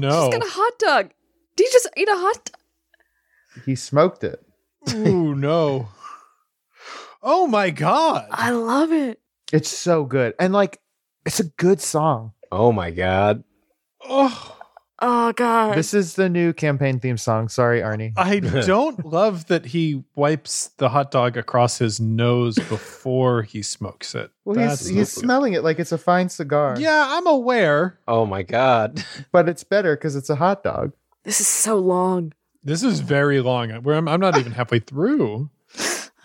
no. Just got a hot dog. Did you just eat a hot dog? He smoked it. Ooh, no. Oh my god. I love it. It's so good. And like it's a good song. Oh my god. Oh, Oh god. This is the new campaign theme song. Sorry, Arnie. I don't love that he wipes the hot dog across his nose before he smokes it. Well, That's- he's he's smelling it like it's a fine cigar. Yeah, I'm aware. Oh my god. But it's better because it's a hot dog. this is so long. This is very long. I'm, I'm not even halfway through.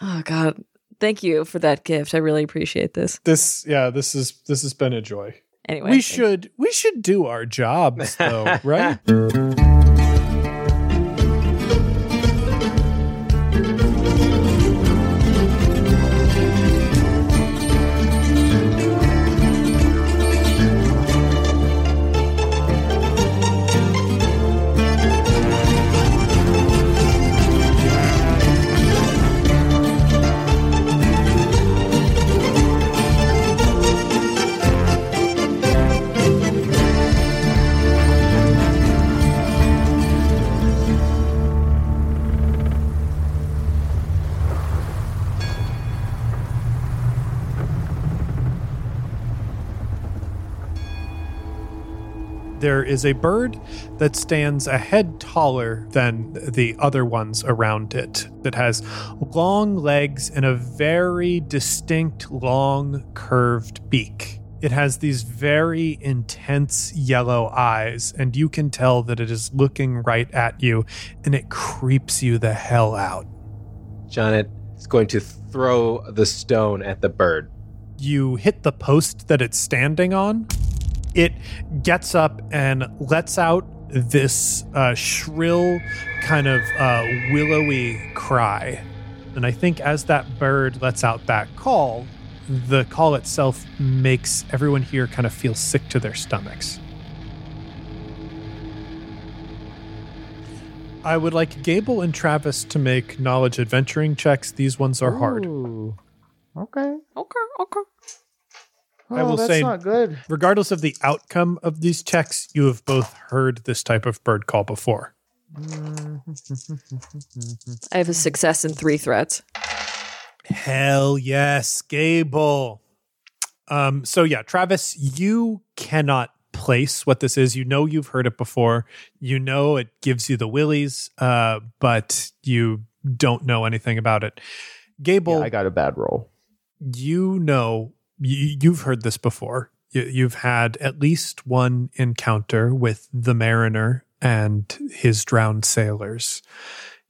Oh god. Thank you for that gift. I really appreciate this. This, yeah, this is this has been a joy. Anyway. we should we should do our jobs though, right? There is a bird that stands a head taller than the other ones around it. That has long legs and a very distinct, long, curved beak. It has these very intense yellow eyes, and you can tell that it is looking right at you, and it creeps you the hell out. Janet is going to throw the stone at the bird. you hit the post that it's standing on, it gets up and lets out this uh, shrill, kind of uh, willowy cry. And I think as that bird lets out that call, the call itself makes everyone here kind of feel sick to their stomachs. I would like Gable and Travis to make knowledge adventuring checks. These ones are hard. Ooh. Okay. Okay, okay. Oh, I will that's say- not good. Regardless of the outcome of these checks, you have both heard this type of bird call before. I have a success in three threats. Hell yes, Gable. Um, so yeah, Travis, you cannot place what this is. You know you've heard it before. You know it gives you the willies, uh, but you don't know anything about it. Gable, Yeah, I got a bad roll. you know you, you've heard this before. You, you've had at least one encounter with the mariner and his drowned sailors.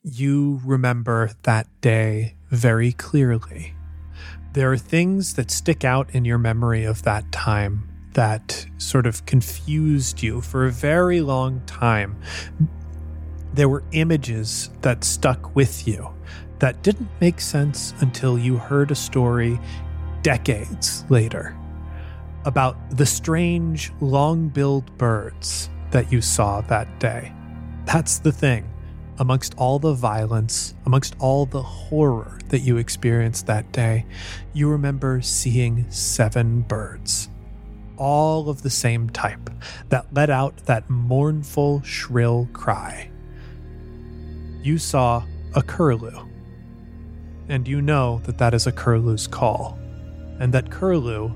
You remember that day very clearly. There are things that stick out in your memory of that time that sort of confused you for a very long time. There were images that stuck with you that didn't make sense until you heard a story decades later about the strange long billed birds that you saw that day. That's the thing. Amongst all the violence, amongst all the horror that you experienced that day, you remember seeing seven birds, all of the same type, that let out that mournful, shrill cry. You saw a curlew and you know that that is a curlew's call, and that curlew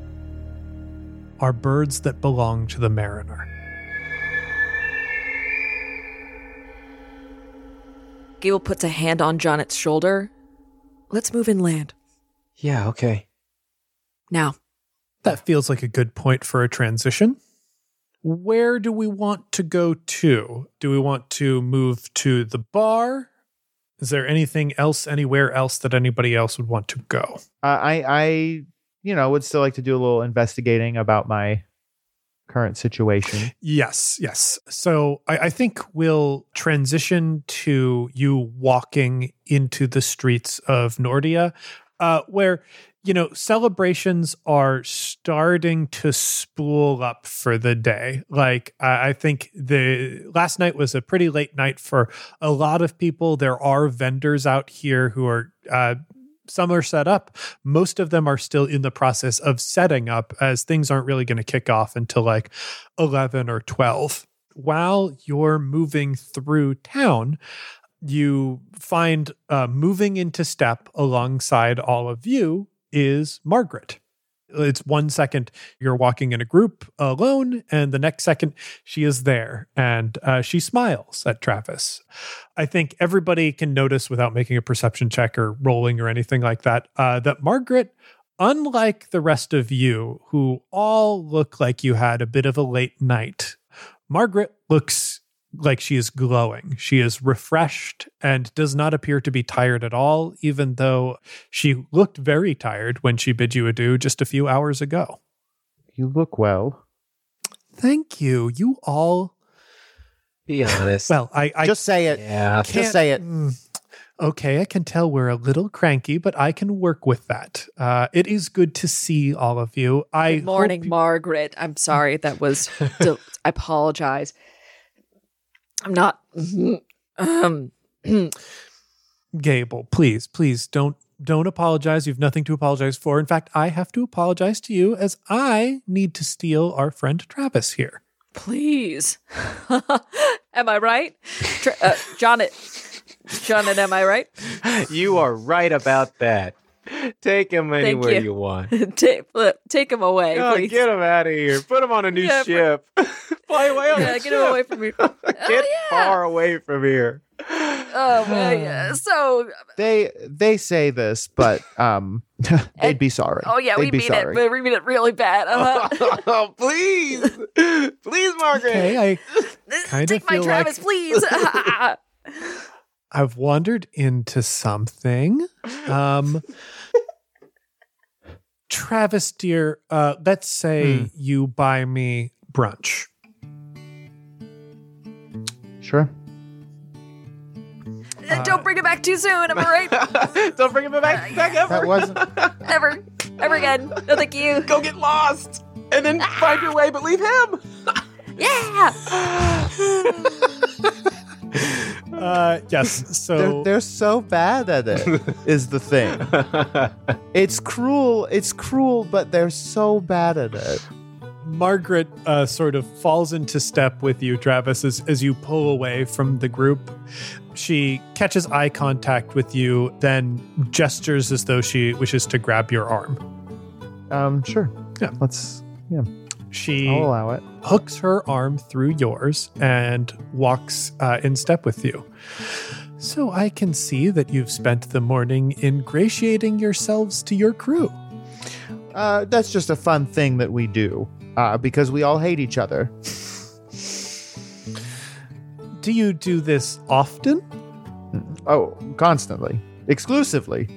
are birds that belong to the mariner. Gable puts a hand on Jonet's shoulder. Let's move inland. Yeah, okay. Now, That feels like a good point for a transition. Where do we want to go to? Do we want to move to the bar? Is there anything else, anywhere else that anybody else would want to go? Uh, I, I, you know, would still like to do a little investigating about my current situation. Yes, yes. So I, I think we'll transition to you walking into the streets of Nordia, uh, where you know celebrations are starting to spool up for the day. Like I I think the last night was a pretty late night for a lot of people. There are vendors out here who are. Uh, some are set up. Most of them are still in the process of setting up, as things aren't really going to kick off until like 11 or 12 while you're moving through town, you find uh, moving into step alongside all of you is Margaret. It's one second you're walking in a group alone, and the next second she is there and uh, she smiles at Travis. I think everybody can notice without making a perception check or rolling or anything like that uh, that Margaret, unlike the rest of you who all look like you had a bit of a late night, Margaret looks like she is glowing. She is refreshed and does not appear to be tired at all, even though she looked very tired when she bid you adieu just a few hours ago. You look well. Thank you. You all. Be honest. Well, I, I Just say it. yeah. Just say it. Mm. Okay, I can tell we're a little cranky, but I can work with that. Uh, it is good to see all of you. I Good morning, hope- Margaret. I'm sorry. That was. del- I apologize. I'm not. Um. Gable, please, please don't don't apologize. You've nothing to apologize for. In fact, I have to apologize to you as I need to steal our friend Travis here. Please. am I right? Tr- uh, John, John, am I right? you are right about that. Take him anywhere you. you. want. take, look, take him away, Oh, please. get him out of here. Put him on a new Yeah, ship. Fly away on yeah, that get him away from me. Get oh, yeah. far away from here. Oh, man. yeah. So, They they say this, but um, they'd be sorry. oh, yeah, they'd we be mean sorry. it, but we mean it really bad. Uh-huh. oh, please. Please, Margaret. Okay, I Kinda Take my feel Travis, like- please. I've wandered into something. Um Travis, dear, uh, let's say Hmm. you buy me brunch. Sure. Uh, Don't bring it back too soon. Am I right? Don't bring it back, back ever. That wasn't. Never. Ever again. No, thank you. Go get lost and then find your way, but leave him. Yeah. Uh, yes. They're, So they're so bad at it. Is the thing. It's cruel. It's cruel, but they're so bad at it. Margaret uh, sort of falls into step with you, Travis, as, as you pull away from the group. She catches eye contact with you, then gestures as though she wishes to grab your arm. Um, sure. Yeah. Let's. Yeah. She I'll allow it. hooks her arm through yours and walks uh, in step with you. So I can see that you've spent the morning ingratiating yourselves to your crew. Uh, that's just a fun thing that we do. Uh, because we all hate each other. Do you do this often? Oh, constantly, exclusively.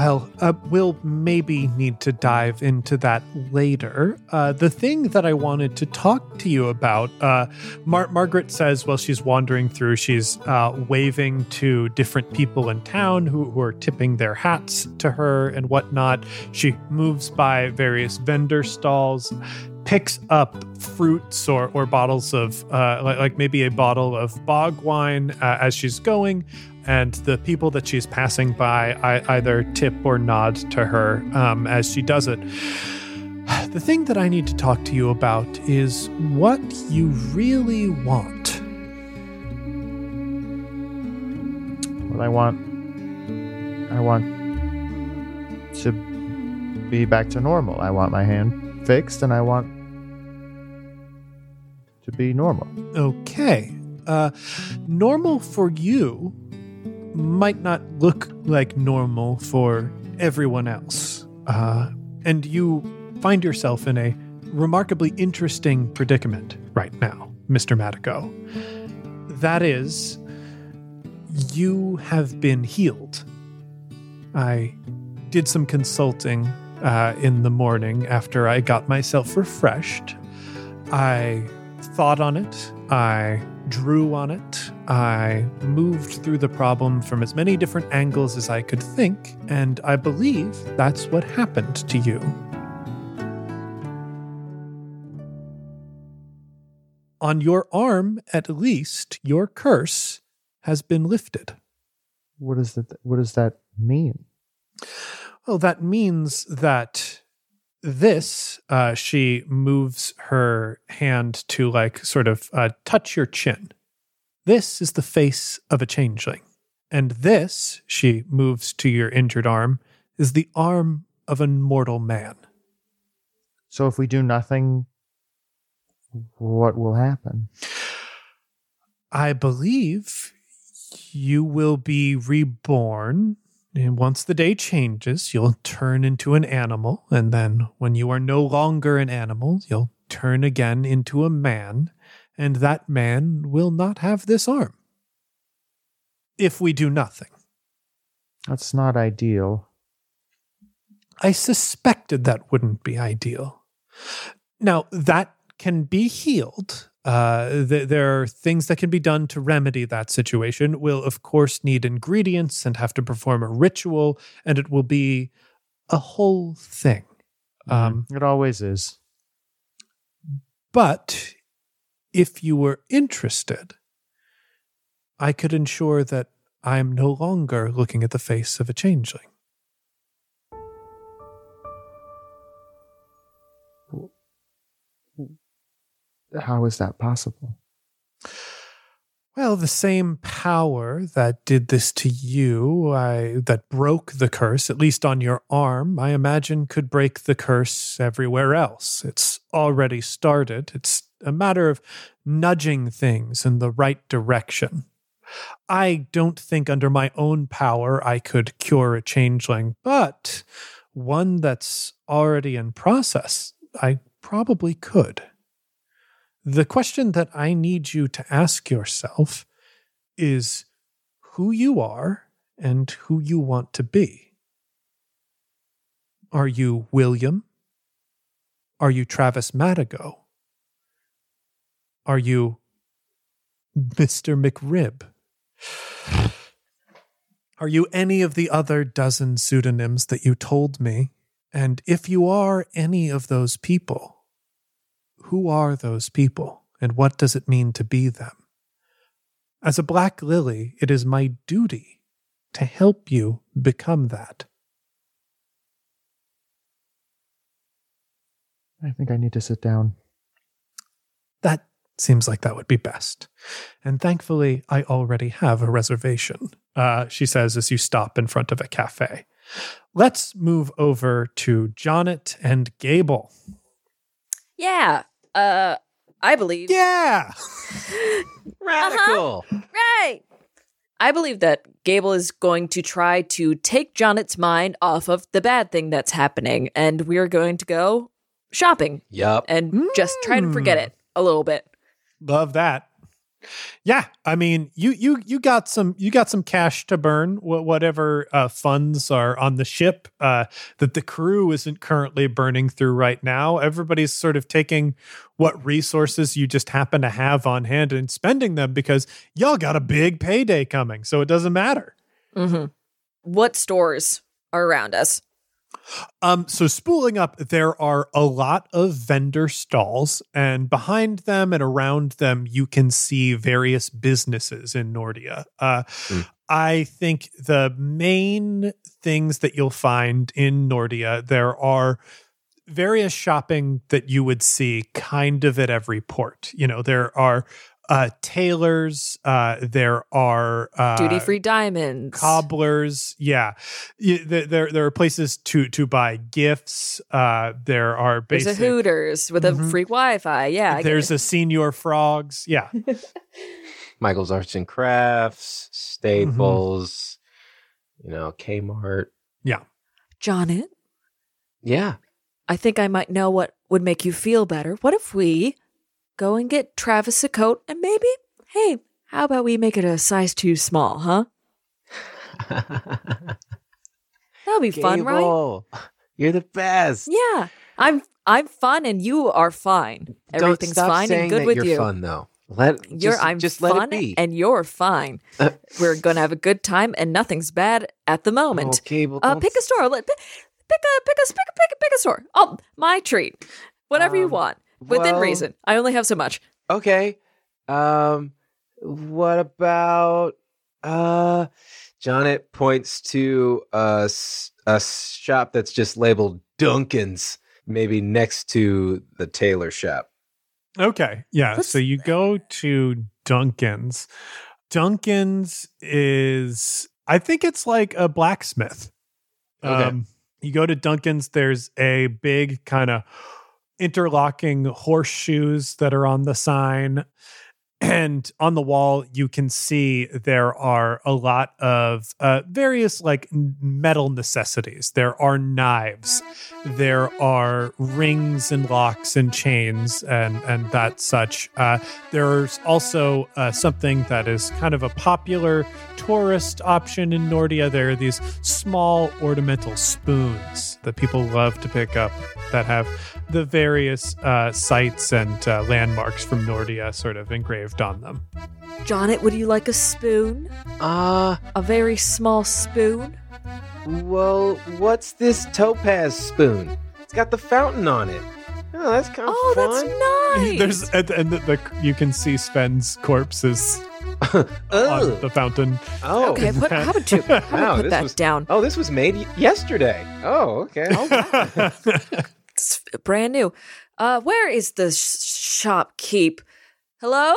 Well, uh, we'll maybe need to dive into that later. Uh, the thing that I wanted to talk to you about, uh, Mar- Margaret says while she's wandering through, she's uh, waving to different people in town who, who are tipping their hats to her and whatnot. She moves by various vendor stalls, picks up fruits or, or bottles of, uh, like, like maybe a bottle of bog wine uh, as she's going and the people that she's passing by I, either tip or nod to her um, as she does it. The thing that I need to talk to you about is what you really want. What I want. I want to be back to normal. I want my hand fixed, and I want to be normal. Okay. Uh, normal for you might not look like normal for everyone else. Uh, and you find yourself in a remarkably interesting predicament right now, Mr. Madigo. That is, you have been healed. I did some consulting uh, in the morning after I got myself refreshed. I thought on it. I drew on it. I moved through the problem from as many different angles as I could think, and I believe that's what happened to you. On your arm, at least, your curse has been lifted. What does that? What does that mean? Well, that means that this, uh, she moves her hand to like sort of uh, touch your chin. This is the face of a changeling. And this, she moves to your injured arm, is the arm of a mortal man. So if we do nothing, what will happen? I believe you will be reborn. And once the day changes, you'll turn into an animal. And then when you are no longer an animal, you'll turn again into a man. And that man will not have this arm. If we do nothing. That's not ideal. I suspected that wouldn't be ideal. Now, that can be healed. Uh, th- there are things that can be done to remedy that situation. We'll, of course, need ingredients and have to perform a ritual, and it will be a whole thing. Um, it always is. But if you were interested, I could ensure that I am no longer looking at the face of a changeling. How is that possible? Well, the same power that did this to you, I, that broke the curse, at least on your arm, I imagine could break the curse everywhere else. It's already started. It's a matter of nudging things in the right direction. I don't think under my own power I could cure a changeling, but one that's already in process, I probably could. The question that I need you to ask yourself is who you are and who you want to be. Are you William? Are you Travis Madigo? Are you Mr. McRib? Are you any of the other dozen pseudonyms that you told me? And if you are any of those people, who are those people and what does it mean to be them? As a black lily, it is my duty to help you become that. I think I need to sit down. That seems like that would be best. And thankfully, I already have a reservation, uh, she says as you stop in front of a cafe. Let's move over to Jonet and Gable. Yeah. Uh, I believe. Yeah. Radical. Right. I believe that Gable is going to try to take Jonet's mind off of the bad thing that's happening, and we're going to go shopping Yup. and just try to forget Mm. it a little bit. Love that. Yeah, I mean, you you you got some you got some cash to burn. wh- Whatever uh, funds are on the ship uh, that the crew isn't currently burning through right now. Everybody's sort of taking what resources you just happen to have on hand and spending them because y'all got a big payday coming. So it doesn't matter. hmm What stores are around us? Um, so spooling up, there are a lot of vendor stalls, and behind them and around them, you can see various businesses in Nordia. Uh, Mm. I think the main things that you'll find in Nordia, there are various shopping that you would see kind of at every port. You know, there are uh, tailors, uh, there are uh, Duty free diamonds. cobblers yeah there there, there are places to to buy gifts uh there are There's a Hooters with a Mhm. free Wi-Fi. Yeah, I there's it. a Señor Frogs yeah Michael's Arts and Crafts, Staples, you know, Kmart. Yeah, Jonet. Yeah. I think I might know what would make you feel better. What if we go and get Travis a coat and maybe, hey, how about we make it a size too small, huh? That'll be fun, right? Gable, You're the best. Yeah. I'm I'm fun and you are fine. Don't Everything's fine and good with you're you. fun though. Let You're just, I'm just let fun it be. and you're fine. Uh, We're gonna have a good time and nothing's bad at the moment. Oh, Gable, uh, pick a store. Let pick, a pick a pick a pick a pick a store. Oh, my treat. Whatever you Um, want within well, reason. I only have so much. Okay. Um what about uh Jonet points to a, a shop that's just labeled Duncan's maybe next to the tailor shop. Okay. Yeah. Let's- so you go to Duncan's. Duncan's is, I think it's like a blacksmith. Okay. Um, you go to Duncan's, there's a big kind of interlocking horseshoes that are on the sign. And on the wall, you can see there are a lot of uh, various like metal necessities. There are knives, there are rings and locks and chains and and that such. Uh, there's also uh, something that is kind of a popular tourist option in Nordia. There are these small ornamental spoons that people love to pick up that have the various uh, sites and uh, landmarks from Nordia sort of engraved on them. Jonet, would you like a spoon? Uh, A very small spoon? well, what's this topaz spoon? It's got the fountain on it. Oh, that's kind of Oh, fun. that's nice. There's and, and the, the, you can see Sven's corpses on Ugh. the fountain. oh, okay, put, how would you, how Wow, put this that was- down? oh, this was made yesterday. Oh, okay. It's brand new. Uh, where is the sh- shopkeep? Hello?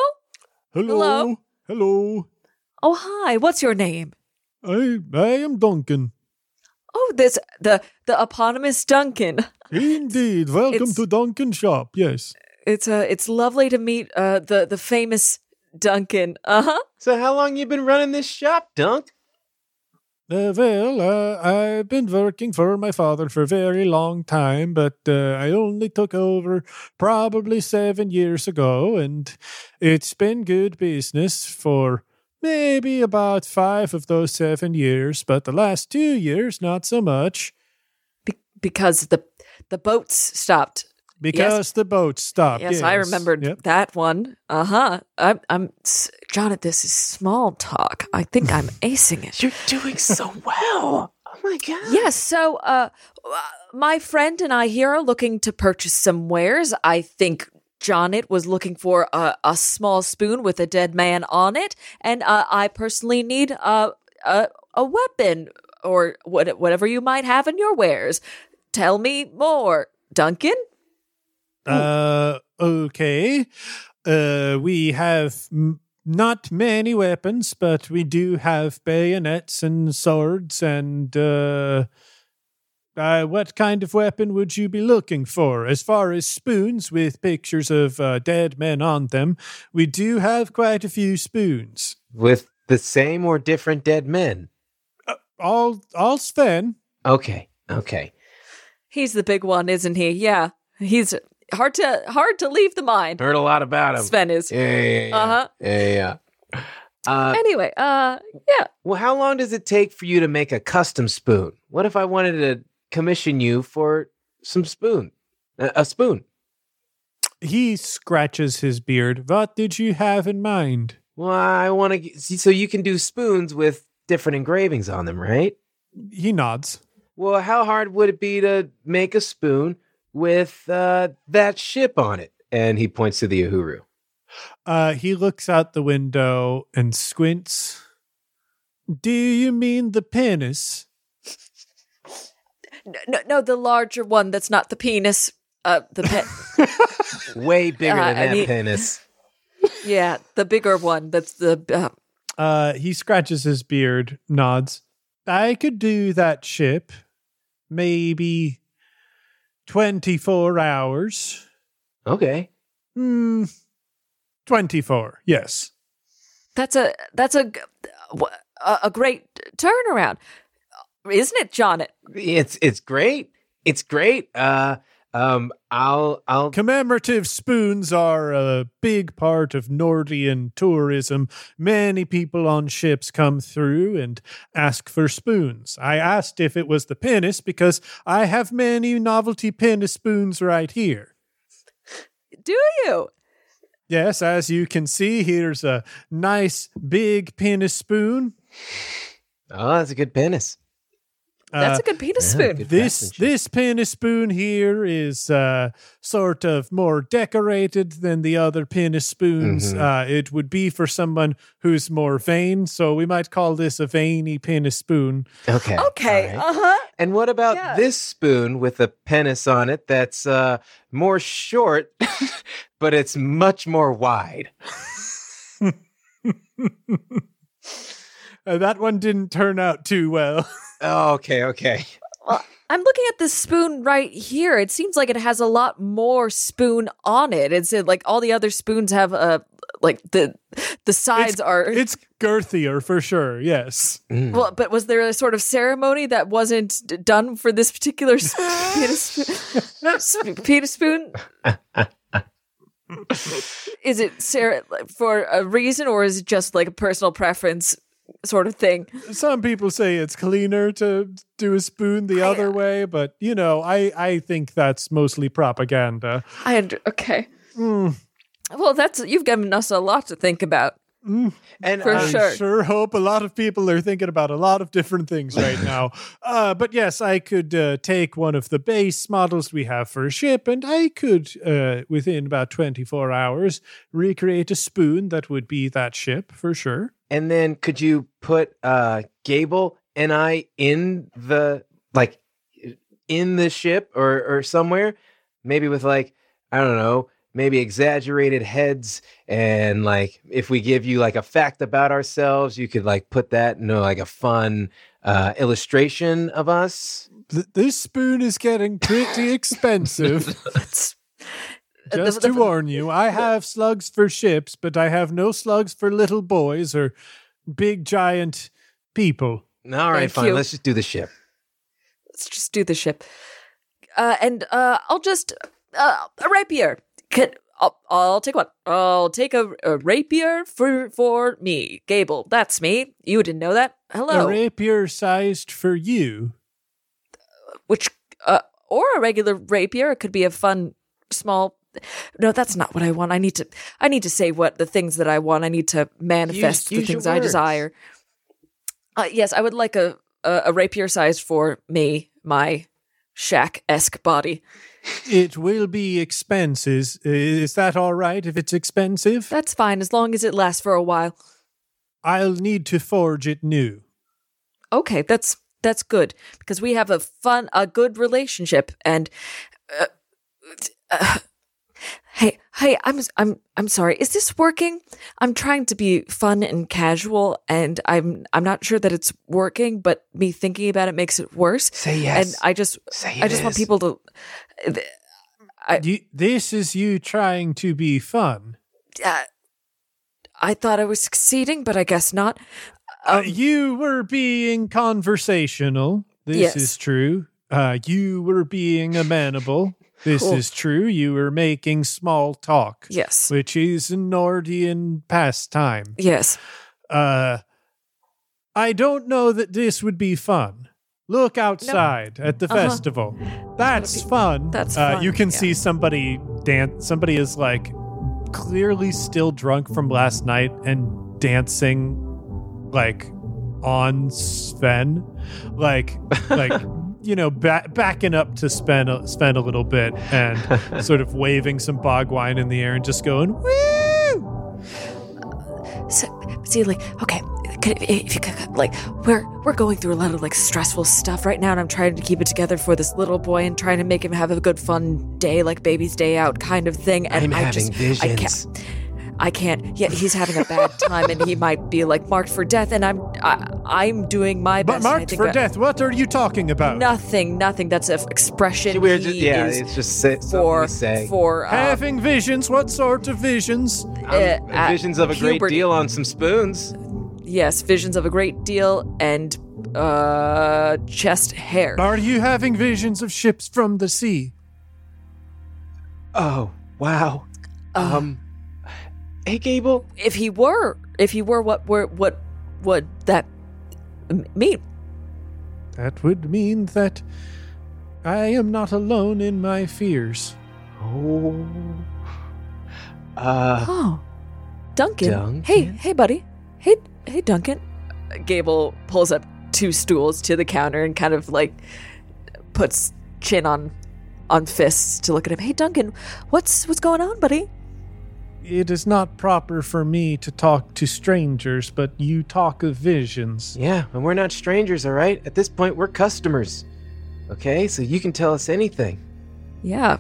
Hello. Hello. Oh, hi. What's your name? I I am Duncan. Oh, this the the eponymous Duncan. Indeed. Welcome It's- to Duncan shop. Yes. It's uh, it's lovely to meet uh the the famous Duncan. Uh huh. so, how long you been running this shop, Dunk? Well, uh, I've been working for my father for a very long time, but uh, I only took over probably seven years ago, and it's been good business for maybe about five of those seven years, but the last two years, not so much. Be- because the the boats stopped. Because the boat stopped. Yes, I remembered Yep. that one. Uh huh. I'm I'm Jonathan. This is small talk. I think I'm acing it. You're doing so well. Oh my god. Yes. So, uh, my friend and I here are looking to purchase some wares. I think Jonet was looking for a, a small spoon with a dead man on it, and uh, I personally need a, a a weapon or what, whatever you might have in your wares. Tell me more, Duncan. Uh, okay. Uh, we have m- not many weapons, but we do have bayonets and swords and, uh, uh, what kind of weapon would you be looking for? As far as spoons with pictures of uh, dead men on them, we do have quite a few spoons. With the same or different dead men. All, all Sven. Okay. Okay. He's the big one, isn't he? Yeah, he's hard to hard to leave the mind. Heard a lot about him. Sven is. Yeah, yeah, yeah. Uh-huh. Yeah, yeah. yeah. Uh, Anyway, uh, yeah. well, how long does it take for you to make a custom spoon? What if I wanted to commission you for some spoon? A, a spoon. He scratches his beard. What did you have in mind? Well, I want to see. So you can do spoons with different engravings on them, right? He nods. Well, how hard would it be to make a spoon with uh, that ship on it? And he points to the Uhuru. Uh, he looks out the window and squints. Do you mean the penis? No, no, the larger one that's not the penis. Uh, the pet. Way bigger Uh, than I that mean- penis. yeah, the bigger one. That's the. Uh, Uh, he scratches his beard, nods. I could do that ship. Maybe 24 hours. Okay. Hmm. 24, yes. that's a. That's a. A, a great turnaround, isn't it, John? It's it's great. It's great. Uh, um, I'll I'll Commemorative spoons are a big part of Nordian tourism. Many people on ships come through and ask for spoons. I asked if it was the penis because I have many novelty penis spoons right here. Do you? Yes, as you can see, here's a nice big penis spoon. Oh, that's a good penis. That's Uh, a good penis yeah, spoon. good this this penis spoon here is uh, sort of more decorated than the other penis spoons. Mhm. Uh, it would be for someone who's more vain, so we might call this a veiny penis spoon. Okay. Okay. all right. Uh huh. And what about Yeah. this spoon with a penis on it that's uh, more short, but it's much more wide? Uh, that one didn't turn out too well. Oh, okay, okay. Well, I'm looking at this spoon right here. It seems like it has a lot more spoon on it. It's uh, like all the other spoons have a like the the sides are. it's girthier for sure. Yes. Mm. well, but was there a sort of ceremony that wasn't d- done for this particular s- penis, spoon- sp- penis spoon? is it cer- for a reason, or is it just like a personal preference sort of thing? Some people say it's cleaner to do a spoon the other way, but you know, I I think that's mostly propaganda. I under- okay. Mm, Well, that's you've given us a lot to think about. mm. and For I sure. sure hope a lot of people are thinking about a lot of different things right now. Uh, but yes, I could uh, take one of the base models we have for a ship, and I could, uh, within about 24 hours, recreate a spoon that would be that ship for sure. And then could you put uh Gable and I in the like in the ship or or somewhere? Maybe with like, I don't know, maybe exaggerated heads and like if we give you like a fact about ourselves, you could like put that in like a fun uh illustration of us. Th- this spoon is getting pretty expensive. It's- Just the- to warn you, I have slugs for ships, but I have no slugs for little boys or big giant people. All right, Thank fine. you. Let's just do the ship. let's just do the ship. Uh, and uh, I'll just uh, a rapier. Can, I'll, I'll take one. I'll take a, a rapier for for me, Gable. That's me. You didn't know that. Hello. A rapier sized for you. Which uh, or a regular rapier. It could be a fun small. No, that's not what I want. I need to. I need to say what the things that I want. I need to manifest the use things I desire. Uh, yes, I would like a a, a rapier sized for me, my shack esque body. It will be expenses. Is that all right if it's expensive? That's fine as long as it lasts for a while. I'll need to forge it new. Okay, that's that's good because we have a fun, a good relationship. And uh, uh, hey, hey, I'm I'm I'm sorry. Is this working? I'm trying to be fun and casual, and I'm I'm not sure that it's working. But me thinking about it makes it worse. Say yes. And I just Say I it just want people to. I- You, this is you trying to be fun. Uh, I thought I was succeeding, but I guess not. Uh, Um, you were being conversational. This Yes. is true. Uh, you were being amenable. This Cool. is true. You were making small talk, yes, which is a Nordian pastime. yes. Uh, I don't know that this would be fun. Look outside at the Uh-huh. festival. That's fun. That's fun. uh, fun, You can yeah. see somebody dance. Somebody is like clearly still drunk from last night and dancing like on Sven, like like you know ba- backing up to spend a, Sven a little bit and sort of waving some bog wine in the air and just going woo. Uh, so, see, like, okay, could, if you could, like, we're we're going through a lot of like stressful stuff right now, and I'm trying to keep it together for this little boy and trying to make him have a good, fun day, like baby's day out kind of thing. And I'm I having just, I visions. can't, I can't. Yeah, he's having a bad time, and he might be like marked for death. And I'm, I, I'm doing my best. But marked for that- death. What are you talking about? Nothing, nothing. That's an expression. We're just, he yeah, is it's just say, for we say. for uh, Having visions. What sort of visions? Um, uh, at visions of a great deal on some spoons. yes, visions of a great deal and uh chest hair. Are you having visions of ships from the sea? Oh, wow. Uh, Um, hey, Gable. if he were, if he were, what were what would that mean? That would mean that I am not alone in my fears. Oh. Uh, Oh, Duncan. Duncan? Hey, hey, buddy. Hey, hey, Duncan. Gable pulls up two stools to the counter and kind of like puts chin on on fists to look at him. Hey Duncan, what's what's going on, buddy? It is not proper for me to talk to strangers, but you talk of visions. Yeah, and we're not strangers, all right? At this point, we're customers. Okay, so you can tell us anything. Yeah.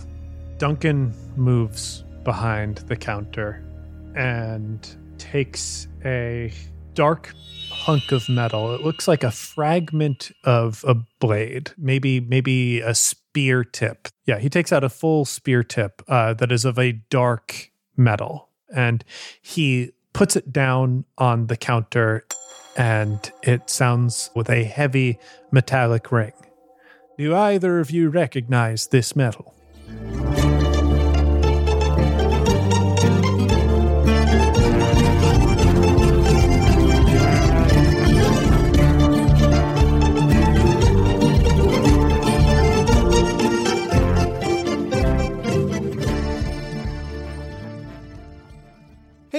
Duncan moves behind the counter and takes a dark hunk of metal. It looks like a fragment of a blade, maybe maybe a spear tip. Yeah, he takes out a full spear tip uh, that is of a dark metal, and he puts it down on the counter, and it sounds with a heavy metallic ring. Do either of you recognize this metal?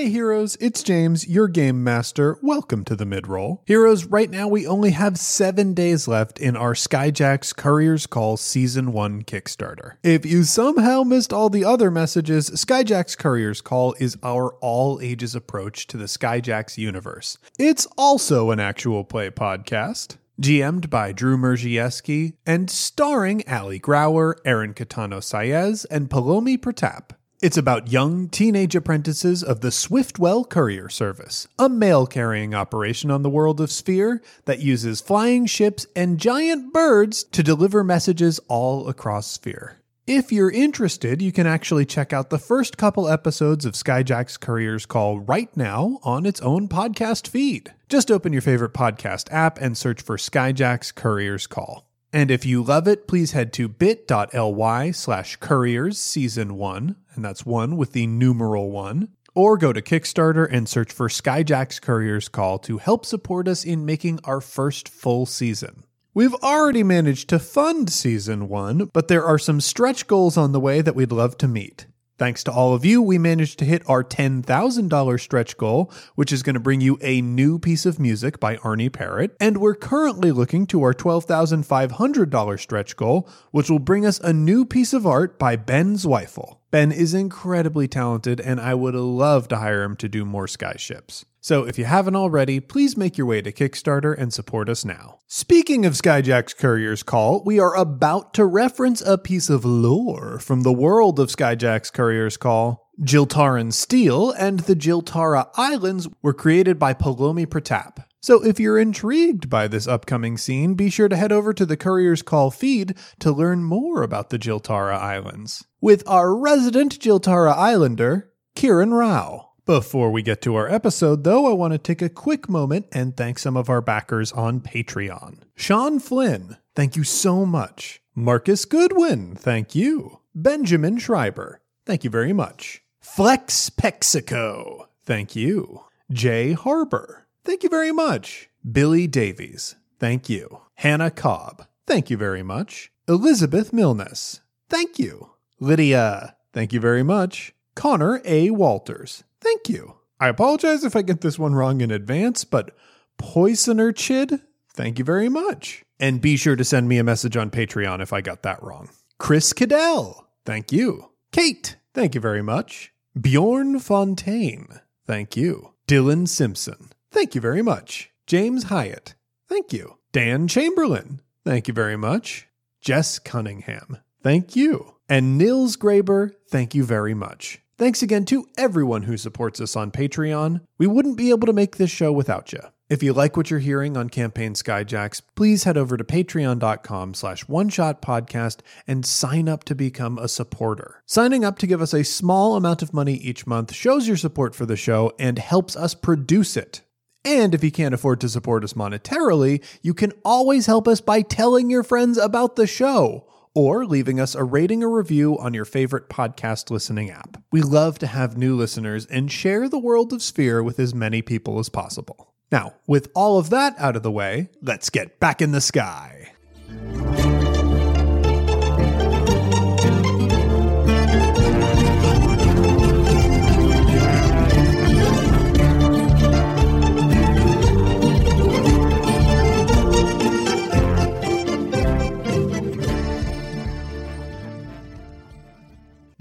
Hey heroes, it's James, your game master. Welcome to the midroll. Heroes, right now we only have seven days left in our Skyjacks Courier's Call Season 1 Kickstarter. If you somehow missed all the other messages, Skyjacks Courier's Call is our all ages approach to the Skyjacks universe. It's also an actual play podcast. GM'd by Drew Mierzejewski and starring Ali Grauer, Aaron Catano Saez, and Palomi Pratap. It's about young teenage apprentices of the Swiftwell Courier Service, a mail carrying operation on the world of Sphere that uses flying ships and giant birds to deliver messages all across Sphere. If you're interested, you can actually check out the first couple episodes of Skyjacks Courier's Call right now on its own podcast feed. Just open your favorite podcast app and search for Skyjacks Courier's Call. And if you love it, please head to bit.ly slash couriers season one, and that's one with the numeral one, or go to Kickstarter and search for Skyjacks Courier's Call to help support us in making our first full season. We've already managed to fund season one, but there are some stretch goals on the way that we'd love to meet. Thanks to all of you, we managed to hit our $10,000 stretch goal, which is going to bring you a new piece of music by Arnie Parrott. And we're currently looking to our $12,500 stretch goal, which will bring us a new piece of art by Ben Zweifel. Ben is incredibly talented, and I would love to hire him to do more skyships. So if you haven't already, please make your way to Kickstarter and support us now. Speaking of Skyjacks Courier's Call, we are about to reference a piece of lore from the world of Skyjacks Courier's Call. Jiltaran Steel and the Jiltara Islands were created by Palomi Pratap. So if you're intrigued by this upcoming scene, be sure to head over to the Courier's Call feed to learn more about the Jiltara Islands. With our resident Jiltara Islander, Kieran Rao. Before we get to our episode, though, I want to take a quick moment and thank some of our backers on Patreon. Sean Flynn, thank you so much. Marcus Goodwin, thank you. Benjamin Schreiber, thank you very much. Flex Pexico, thank you. Jay Harbor, thank you very much. Billy Davies, thank you. Hannah Cobb, thank you very much. Elizabeth Milness, thank you. Lydia, thank you very much. Connor A. Walters, thank you. I apologize if I get this one wrong in advance, but Poisoner Chid, thank you very much. And be sure to send me a message on Patreon if I got that wrong. Chris Cadell, thank you. Kate, thank you very much. Bjorn Fontaine, thank you. Dylan Simpson, thank you very much. James Hyatt, thank you. Dan Chamberlain, thank you very much. Jess Cunningham, thank you. And Nils Graber, thank you very much. Thanks again to everyone who supports us on Patreon. We wouldn't be able to make this show without you. If you like what you're hearing on Campaign Skyjacks, please head over to patreon.com slash one shot podcast and sign up to become a supporter. Signing up to give us a small amount of money each month shows your support for the show and helps us produce it. And if you can't afford to support us monetarily, you can always help us by telling your friends about the show or leaving us a rating or review on your favorite podcast listening app. We love to have new listeners and share the world of Sphere with as many people as possible. Now, with all of that out of the way, let's get back in the sky.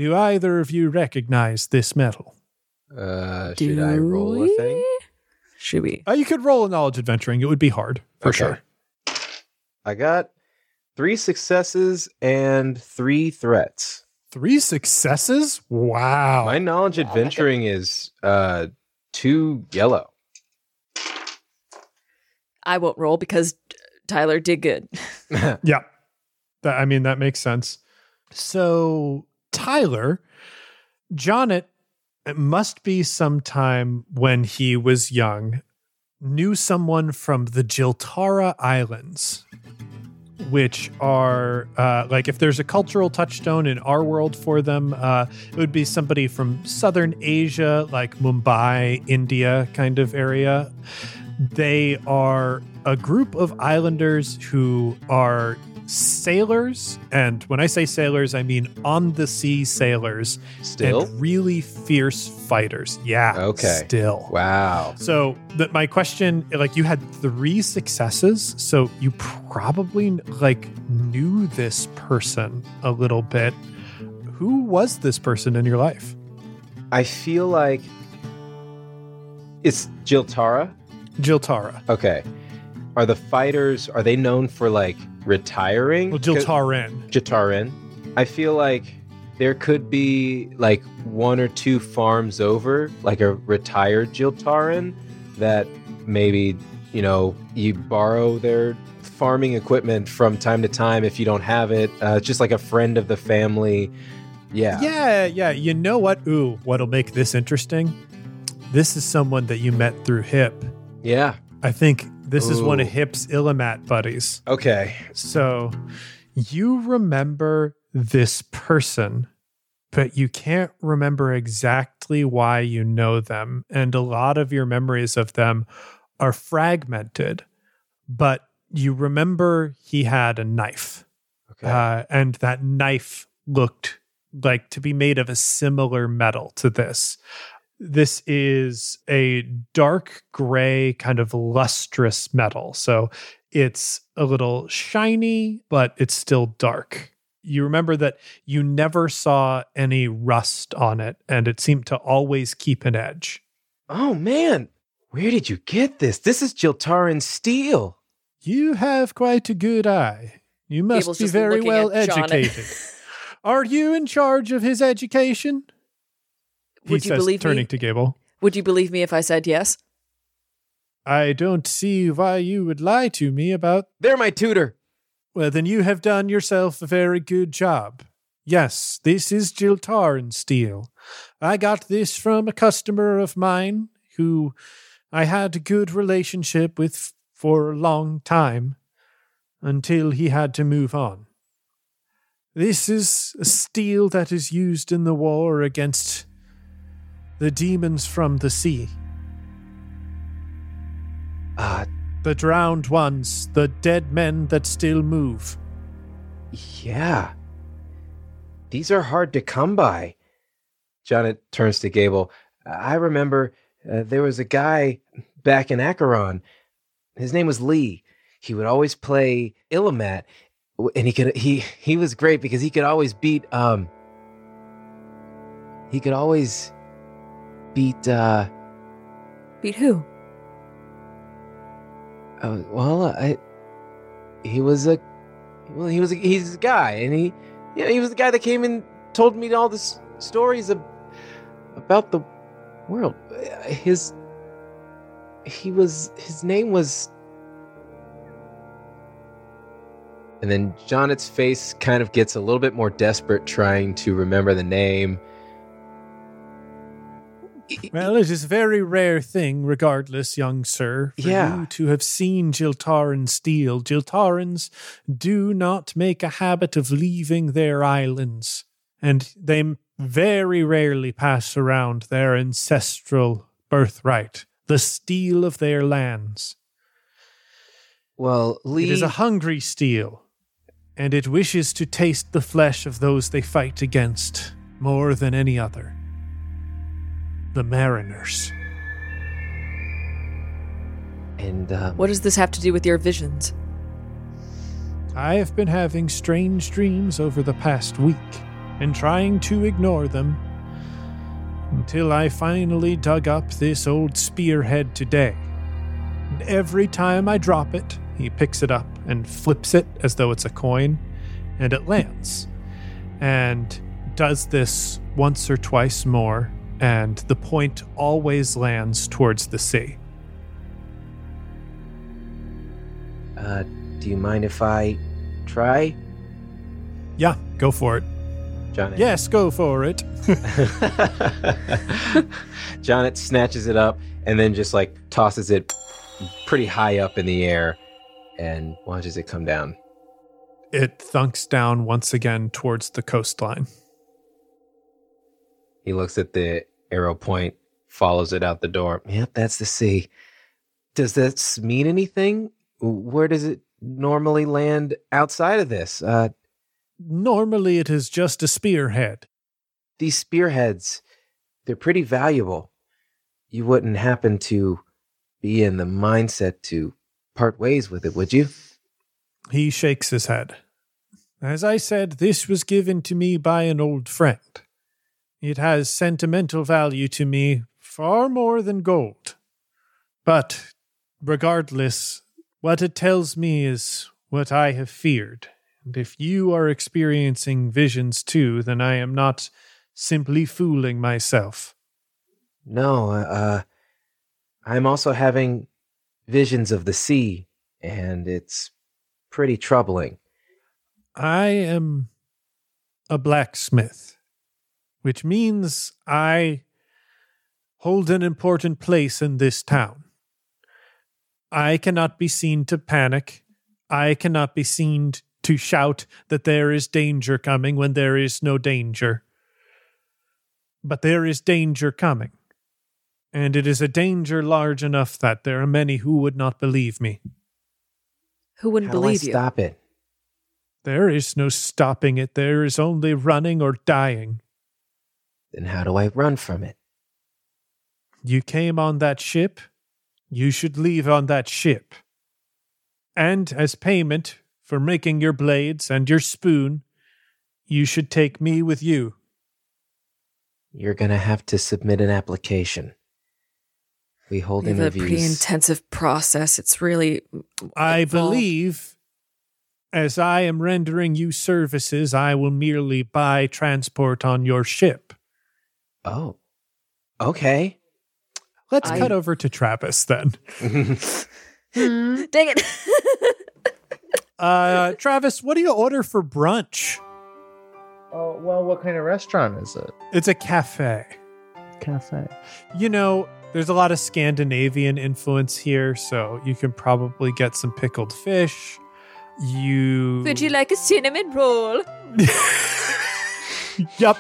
Do either of you recognize this metal? Uh, Do should I roll a thing? Should we? Uh, you could roll a knowledge adventuring. It would be hard for Okay. sure. I got three successes and three threats. Three successes? Wow. My knowledge adventuring is uh two yellow. I won't roll because Tyler did good. Yeah. That, I mean, that makes sense. So, Tyler, Jonet, it must be sometime when he was young, knew someone from the Jiltara Islands, which are uh, like if there's a cultural touchstone in our world for them, uh, it would be somebody from southern Asia, like Mumbai, India kind of area. They are a group of islanders who are sailors. And when I say sailors, I mean on the sea sailors Still? and really fierce fighters. Yeah. Okay. Still. Wow. So that my question, like you had three successes, so you probably like knew this person a little bit. Who was this person in your life? I feel like it's Jiltara. Jiltara. Okay. Are the fighters are they known for like retiring? Well, Jiltarin. Jiltarin. I feel like there could be like one or two farms over, like a retired Jiltarin that maybe, you know, you borrow their farming equipment from time to time if you don't have it. Uh, just like a friend of the family. Yeah. Yeah, yeah. You know what? Ooh, what'll make this interesting? This is someone that you met through Hip. Yeah. I think this is one of Hip's Illimat buddies. Okay. So you remember this person, but you can't remember exactly why you know them. And a lot of your memories of them are fragmented, but you remember he had a knife. Okay. Uh, and that knife looked like to be made of a similar metal to this. This is a dark gray, kind of lustrous metal. So it's a little shiny, but it's still dark. You remember that you never saw any rust on it, and it seemed to always keep an edge. oh man. Where did you get this? This is Jiltarin steel. You have quite a good eye. You must Abel's be very well educated. Are you in charge of his education? He Would you says, believe turning me? to Gable. Would you believe me if I said yes? I don't see why you would lie to me about. They're my tutor. Well, then you have done yourself a very good job. Yes, this is Jiltaran steel. I got this from a customer of mine who I had a good relationship with for a long time until he had to move on. This is a steel that is used in the war against the demons from the sea. Uh The drowned ones, the dead men that still move. yeah. These are hard to come by. Janet turns to Gable. I remember uh, there was a guy back in Acheron. His name was Lee. He would always play Illimat, and he could he he was great because he could always beat um he could always beat uh Beat who? uh, well I he was a well he was a, he's a guy and he you know, he was the guy that came and told me all this stories of, about the world his he was his name was and then Jonet's face kind of gets a little bit more desperate trying to remember the name Well, it is a very rare thing, regardless, young sir, for Yeah. you to have seen Jiltaran steel. Jiltarans do not make a habit of leaving their islands, and they very rarely pass around their ancestral birthright, the steel of their lands. well Lee It is a hungry steel, and it wishes to taste the flesh of those they fight against more than any other. The mariners. and um, What does this have to do with your visions? I have been having strange dreams over the past week. and trying to ignore them until I finally dug up this old spearhead today. And every time I drop it, he picks it up and flips it as though it's a coin, and it lands. And does this once or twice more, and the point always lands towards the sea. Uh, do you mind if I try, Yeah, go for it. John? Yes, go for it. Jonet snatches it up and then just like tosses it pretty high up in the air and watches it come down. It thunks down once again towards the coastline. He looks at the arrow point, follows it out the door. Yep, that's the sea. Does this mean anything? Where does it normally land outside of this? Uh, Normally, it is just a spearhead. these spearheads, they're pretty valuable. You wouldn't happen to be in the mindset to part ways with it, would you? He shakes his head. As I said, this was given to me by an old friend. It has sentimental value to me far more than gold. But, regardless, what it tells me is what I have feared. And if you are experiencing visions too, then I am not simply fooling myself. No, uh, I'm also having visions of the sea, and it's pretty troubling. I am a blacksmith, which means I hold an important place in this town. I cannot be seen to panic. I cannot be seen to shout that there is danger coming when there is no danger. But there is danger coming. And it is a danger large enough that there are many who would not believe me. Who wouldn't How do I believe you? stop it? There is no stopping it. There is only running or dying. Then how do I run from it? You came on that ship. You should leave on that ship. And as payment for making your blades and your spoon, you should take me with you. You're gonna have to submit an application. We hold We have a pretty intensive process. It's really I involved. believe, as I am rendering you services, I will merely buy transport on your ship. Oh, okay. Let's I- cut over to Travis then. Dang it. Uh, Travis, what do you order for brunch? Oh, well, what kind of restaurant is it? It's a cafe. Cafe. You know, there's a lot of Scandinavian influence here, so you can probably get some pickled fish. You. Would you like a cinnamon roll? Yup.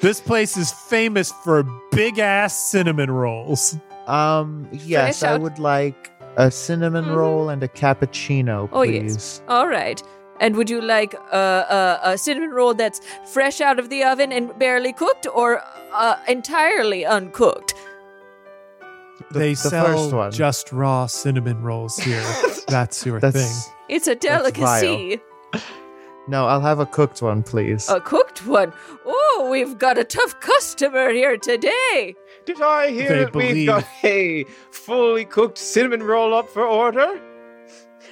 This place is famous for big ass cinnamon rolls. Um, yes, Fresh I out- would like a cinnamon Mhm. roll and a cappuccino, Oh, yes. please. All right. And would you like a, a, a cinnamon roll that's fresh out of the oven and barely cooked, or uh, entirely uncooked? The- they the sell first one. just raw cinnamon rolls here. That's your That's thing. It's a That's vile. delicacy. No. I'll have a cooked one, please. A cooked one. Oh, we've got a tough customer here today. Did I hear They that we've got a fully cooked cinnamon roll up for order?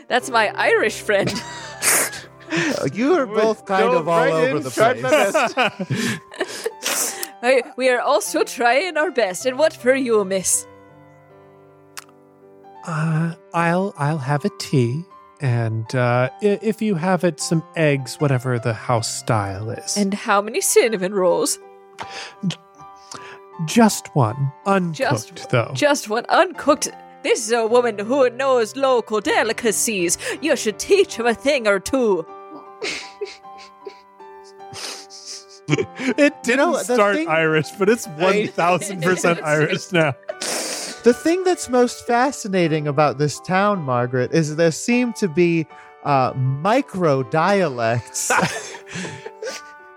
That's my Irish friend. You are both kind of all right over in, the place. I- we are also trying our best. And what for you, miss? Uh, I'll I'll have a tea, and uh, if you have it, some eggs, whatever the house style is. And how many cinnamon rolls? just one, uncooked Just- though. Just one uncooked. This is a woman who knows local delicacies. You should teach him a thing or two. it didn't know, start thing- Irish, but it's one thousand percent Irish now. The thing that's most fascinating about this town, Margaret, is there seem to be uh, micro dialects.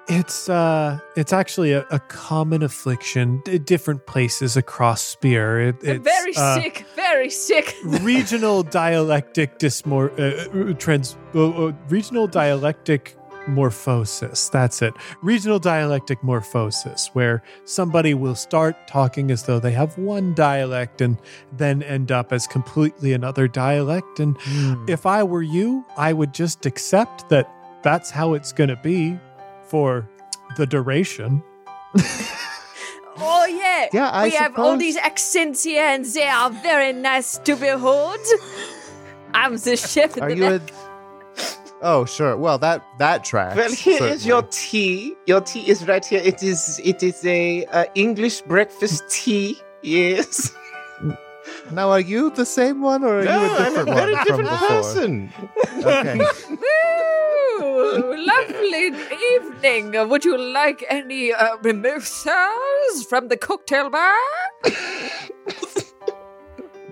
It's uh, it's actually a, a common affliction. D- different places across Sphere. It, it's, very uh, sick, very sick. regional dialectic dysmor uh, uh, trans uh, regional dialectic morphosis. That's it. Regional dialectic morphosis, where somebody will start talking as though they have one dialect and then end up as completely another dialect. And Hmm. if I were you, I would just accept that that's how it's going to be for the duration. Oh yeah. Yeah, I we have all these accents here, and they are very nice to behold. I'm the chef. Are in you the a? Oh, sure. Well, that that tracks. Well, here is certainly. your tea. Your tea is right here. It is it is a uh, English breakfast tea. Yes. Now, are you the same one, or are you a no, I'm a different very one different from before? person. Okay. Ooh, lovely evening. Would you like any uh, mimosas from the cocktail bar?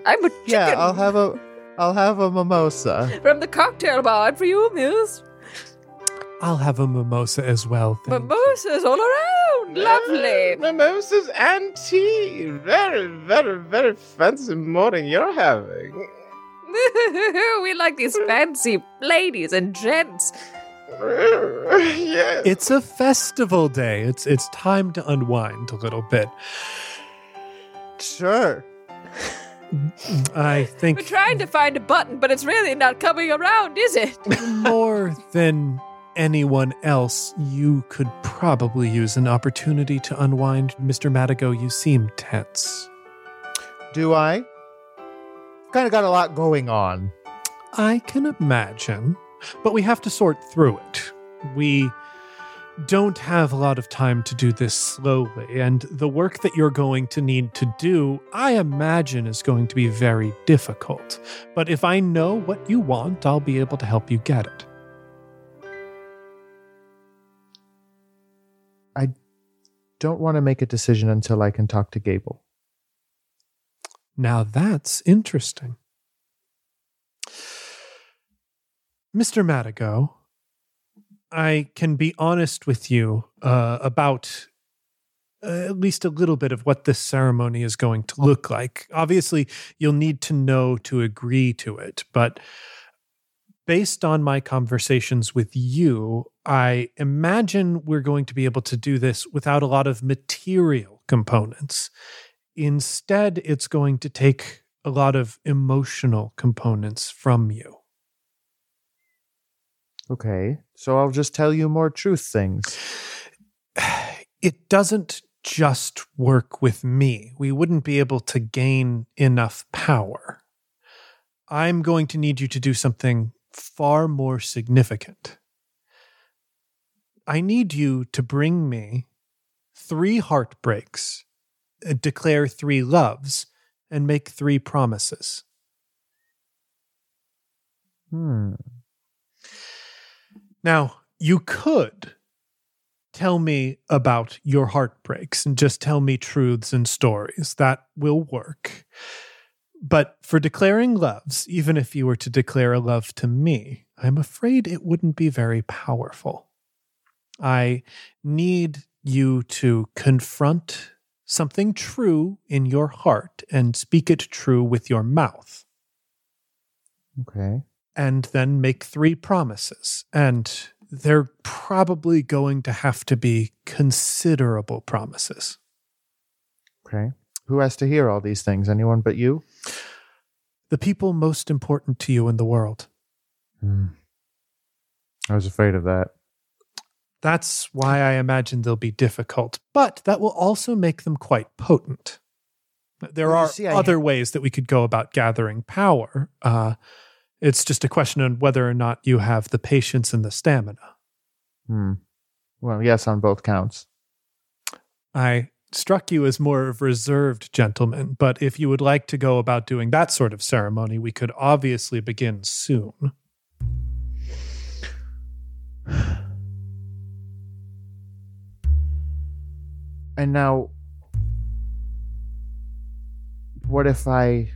I'm a chicken yeah, I'll have a. I'll have a mimosa. from the cocktail bar for you, Miss. I'll have a mimosa as well. thank you. Mimosas all around. Lovely. Mimosas and tea. Very, very, very fancy morning you're having. we like these fancy ladies and gents. yes. It's a festival day. It's it's time to unwind a little bit. Sure. I think We're trying to find a button, but it's really not coming around, is it? more than anyone else, you could probably use an opportunity to unwind. Mr. Madigo, you seem tense. Do I? Kind of got a lot going on. I can imagine, but we have to sort through it. We don't have a lot of time to do this slowly, and the work that you're going to need to do, I imagine, is going to be very difficult. But if I know what you want, I'll be able to help you get it. I don't want to make a decision until I can talk to Gable. Now that's interesting. Mr. Madigo, I can be honest with you uh, about uh, at least a little bit of what this ceremony is going to look like. Obviously, you'll need to know to agree to it, but based on my conversations with you, I imagine we're going to be able to do this without a lot of material components. Instead, it's going to take a lot of emotional components from you. Okay, so I'll just tell you more truth things. It doesn't just work with me. We wouldn't be able to gain enough power. I'm going to need you to do something far more significant. I need you to bring me three heartbreaks, uh, declare three loves, and make three promises. Hmm. Now, you could tell me about your heartbreaks and just tell me truths and stories. That will work. But for declaring loves, even if you were to declare a love to me, I'm afraid it wouldn't be very powerful. I need you to confront something true in your heart and speak it true with your mouth Okay. And then make three promises. And they're probably going to have to be considerable promises. Okay. Who has to hear all these things? Anyone but you? The people most important to you in the world. Hmm. I was afraid of that. That's why I imagine they'll be difficult, but that will also make them quite potent. There Well, are see, other ways that we could go about gathering power. Uh, it's just a question on whether or not you have the patience and the stamina. Hmm. Well, yes, on both counts. I struck you as more of reserved gentleman, but if you would like to go about doing that sort of ceremony, we could obviously begin soon. And now, what if I.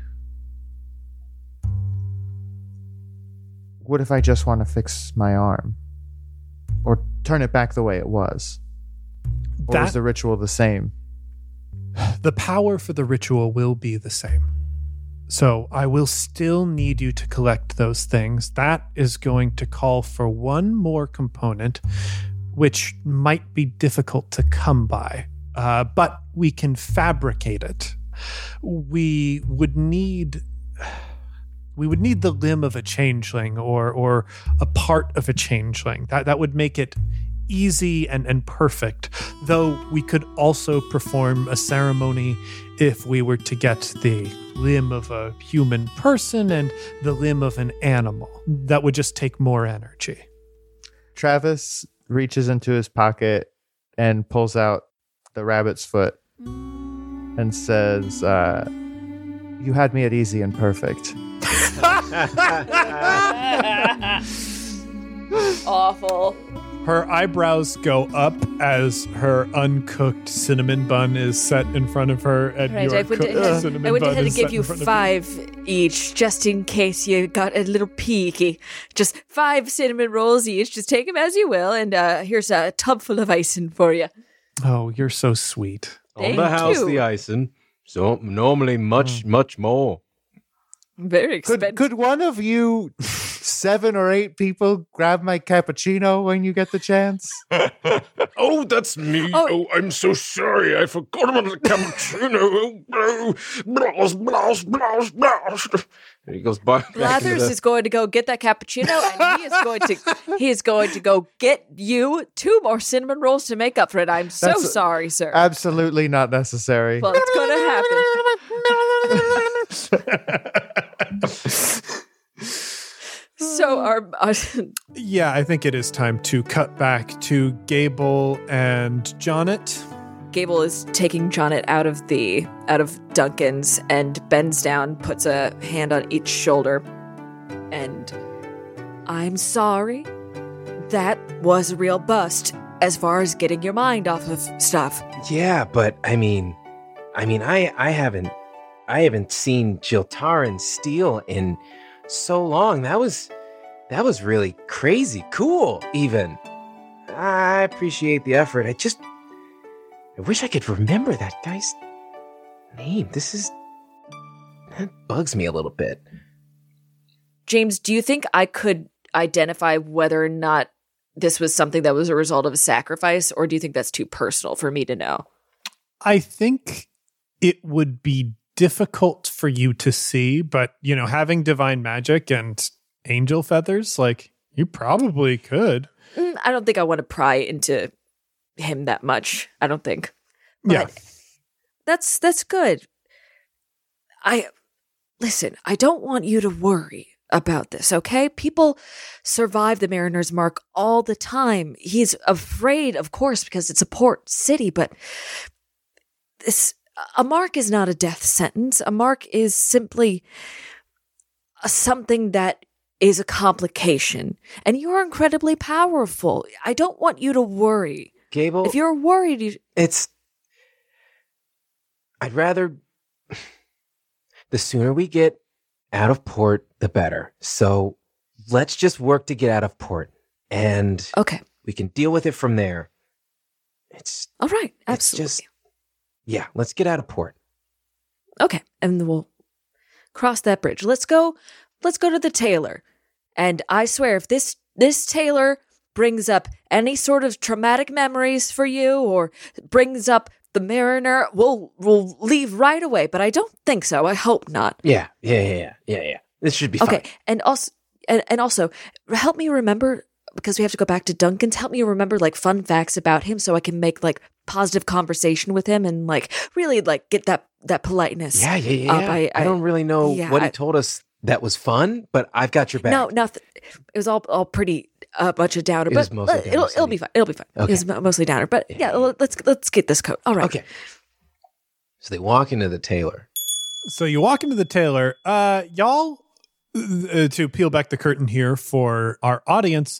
What if I just want to fix my arm? Or turn it back the way it was? Or That is the ritual the same? the power for the ritual will be the same. So I will still need you to collect those things. That is going to call for one more component, which might be difficult to come by, uh, but we can fabricate it. We would need. We would need the limb of a changeling or or a part of a changeling. That that would make it easy and, and perfect. Though we could also perform a ceremony if we were to get the limb of a human person and the limb of an animal. That would just take more energy. Travis reaches into his pocket and pulls out the rabbit's foot and says, uh, You had me at easy and perfect. Awful. Her eyebrows go up as her uncooked cinnamon bun is set in front of her, and Right, your I went, cooked ahead, cinnamon I went bun ahead to give you in front of five each, just in case you got a little peaky. Just five cinnamon rolls each. Just take them as you will, and uh, here's a tub full of icing for you. Oh, you're so sweet. Thank On the house, you. the icing. So normally much, much more. Very Could, expensive. could one of you seven or eight people grab my cappuccino when you get the chance? Oh, that's me. Oh. Oh, I'm so sorry. I forgot about the cappuccino. Oh, blouse, blouse, blouse, blouse. And he goes by, back Blathers the- is going to go get that cappuccino, and he is going to he is going to go get you two more cinnamon rolls to make up for it. I'm so That's- sorry, sir. Absolutely not necessary. well, it's going to happen. So our uh, Yeah, I think it is time to cut back to Gable and Jonet. Gable is taking Jonet out of the out of Duncan's and bends down, puts a hand on each shoulder, and I'm sorry. That was a real bust as far as getting your mind off of stuff. Yeah, but I mean, I mean, I I haven't I haven't seen Jiltaran steal in so long. That was that was really crazy, cool. Even I appreciate the effort. I just I wish I could remember that guy's name. This is that bugs me a little bit. James, do you think I could identify whether or not this was something that was a result of a sacrifice, or do you think that's too personal for me to know? I think it would be difficult for you to see, but you know, having divine magic and angel feathers, like you probably could. Mm, I don't think I want to pry into him that much. I don't think. Yeah. That's that's good. I listen, I don't want you to worry about this, okay? People survive the Mariner's Mark all the time. He's afraid, of course, because it's a port city, but this a mark is not a death sentence. A mark is simply something that is a complication. And you're incredibly powerful. I don't want you to worry. Gable, If you're worried, you, it's I'd rather the sooner we get out of port the better. So let's just work to get out of port and okay. we can deal with it from there. It's All right. It's Absolutely. just- yeah, let's get out of port. Okay, and we'll cross that bridge. Let's go. Let's go to the tailor. And I swear, if this this tailor brings up any sort of traumatic memories for you, or brings up the mariner, we'll we'll leave right away. But I don't think so. I hope not. Yeah, yeah, yeah, yeah, yeah, yeah. This should be Okay, fine. and also and, and also help me remember because we have to go back to Duncan's. Help me remember like fun facts about him so I can make like positive conversation with him and like really like get that that politeness. Yeah, yeah, yeah. up. I- I, I- don't really know yeah, what he I- told us that was fun, but I've got your back. No, nothing. It was all all pretty a uh, bunch of downer, It but was mostly uh, downer it'll it'll be fine. It'll be fine. Okay. It was mostly downer, but Yeah, yeah, yeah. let's let's get this coat. All right. Okay. So they walk into the tailor. So you walk into the tailor. Uh, y'all, uh, to peel back the curtain here for our audience,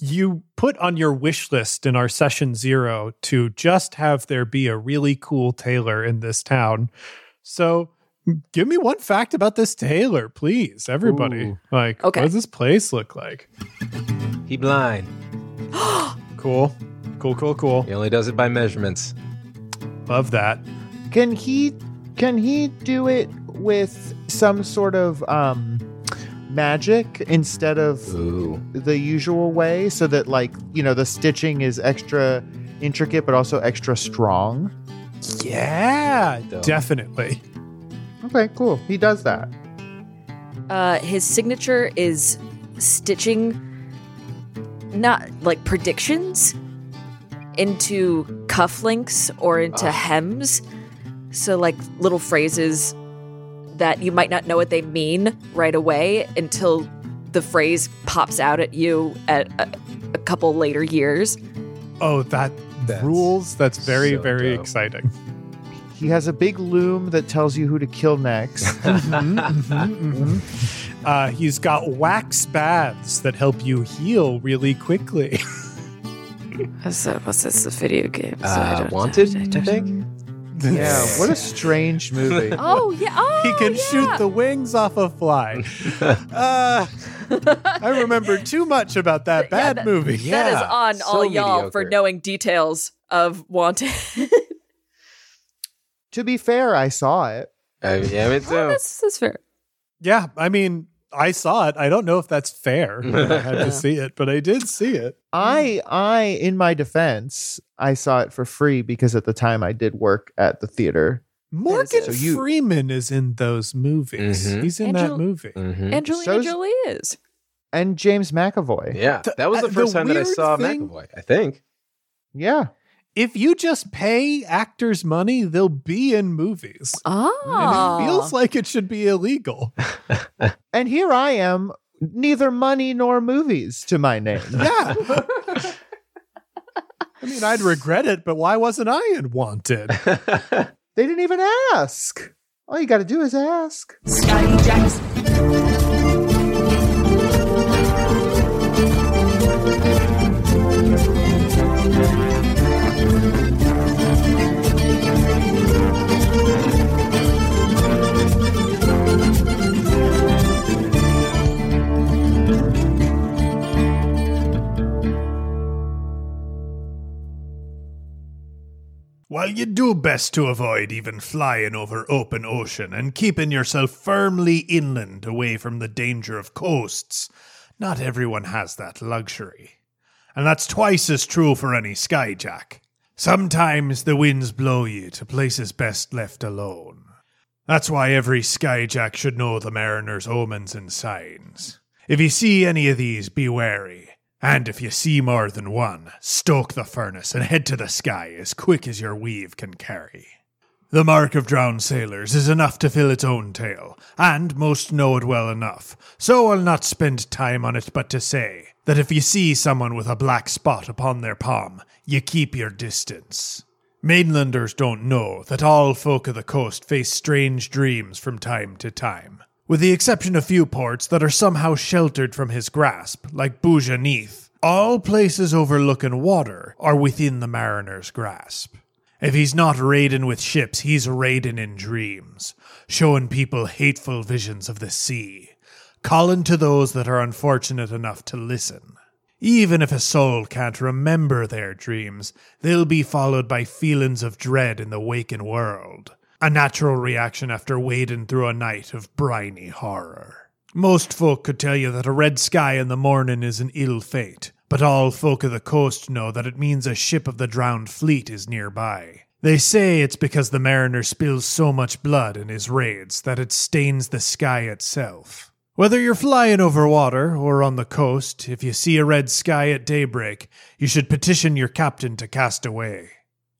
you put on your wish list in our session zero to just have there be a really cool tailor in this town. So give me one fact about this tailor, please, everybody. Ooh. Like, Okay. what does this place look like? He blind. Cool. Cool, cool, cool. He only does it by measurements. Love that. Can he can he do it with some sort of um, magic instead of Ooh. the usual way so that like you know the stitching is extra intricate but also extra strong Yeah, definitely. okay cool he does that Uh, his signature is stitching, not like predictions, into cufflinks or into Ah. hems. So, like little phrases that you might not know what they mean right away until the phrase pops out at you at a, a couple later years. Oh, that That's rules. That's very, so very dope. exciting. he has a big loom that tells you who to kill next Mhm, mhm, mhm. Uh, he's got wax baths that help you heal really quickly. What's that? What's this? The video game? Uh, wanted, I think. yeah what a strange movie Oh yeah. Oh, he can yeah. shoot the wings off a fly. uh, I remember too much about that Yeah, bad that- movie. That is Yeah, on so all y'all for knowing details of Wanted. to be fair i saw it Uh, yeah, me too. Oh, that's that's fair. Yeah, I mean, I saw it. I don't know if that's fair. I had to see it, but I did see it. I I in my defense, I saw it for free because at the time I did work at the theater. Morgan So you- Freeman is in those movies. Mhm. He's in Angel- that movie. Mhm. Angelina So's- Jolie is. And James McAvoy. Yeah, that was the uh, first the time that I saw thing- McAvoy. I think. Yeah. If you just pay actors money, they'll be in movies. Ah, And it feels like it should be illegal. And here I am, neither money nor movies to my name. Yeah. I mean, I'd regret it, but why wasn't I in Wanted? They didn't even ask. All you got to do is ask. Scotty Jackson. While you do best to avoid even flying over open ocean and keeping yourself firmly inland away from the danger of coasts, not everyone has that luxury. And that's twice as true for any skyjack. Sometimes the winds blow you to places best left alone. That's why every skyjack should know the mariner's omens and signs. If you see any of these, be wary. And if you see more than one, stoke the furnace and head to the sky as quick as your weave can carry. The mark of drowned sailors is enough to fill its own tale, and most know it well enough, so I'll not spend time on it but to say that if you see someone with a black spot upon their palm, you keep your distance. Mainlanders don't know that all folk of the coast face strange dreams from time to time, with the exception of few ports that are somehow sheltered from his grasp, like Bouja Neath. All places overlooking water are within the mariner's grasp. If he's not raiding with ships, he's raiding in dreams, showing people hateful visions of the sea, calling to those that are unfortunate enough to listen. Even if a soul can't remember their dreams, they'll be followed by feelings of dread in the waking world. A natural reaction after wading through a night of briny horror. Most folk could tell you that a red sky in the morning is an ill fate, but all folk of the coast know that it means a ship of the drowned fleet is nearby. They say it's because the mariner spills so much blood in his raids that it stains the sky itself. Whether you're flying over water or on the coast, if you see a red sky at daybreak, you should petition your captain to cast away.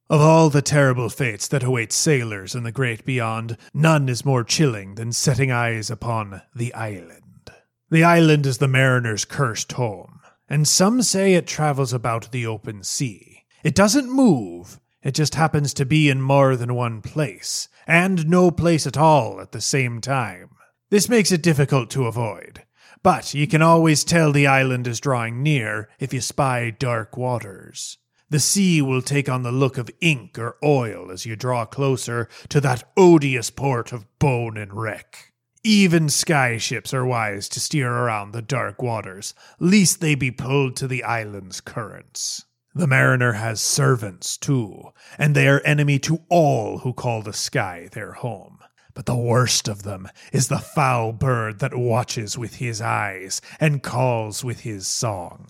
Of all the terrible fates that await sailors in the great beyond, none is more chilling than setting eyes upon the island. The island is the mariner's cursed home, and some say it travels about the open sea. It doesn't move, it just happens to be in more than one place, and no place at all at the same time. This makes it difficult to avoid, but you can always tell the island is drawing near if you spy dark waters. The sea will take on the look of ink or oil as you draw closer to that odious port of bone and wreck. Even sky ships are wise to steer around the dark waters, lest they be pulled to the island's currents. The mariner has servants, too, and they are enemy to all who call the sky their home. But the worst of them is the foul bird that watches with his eyes and calls with his song.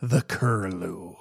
The curlew.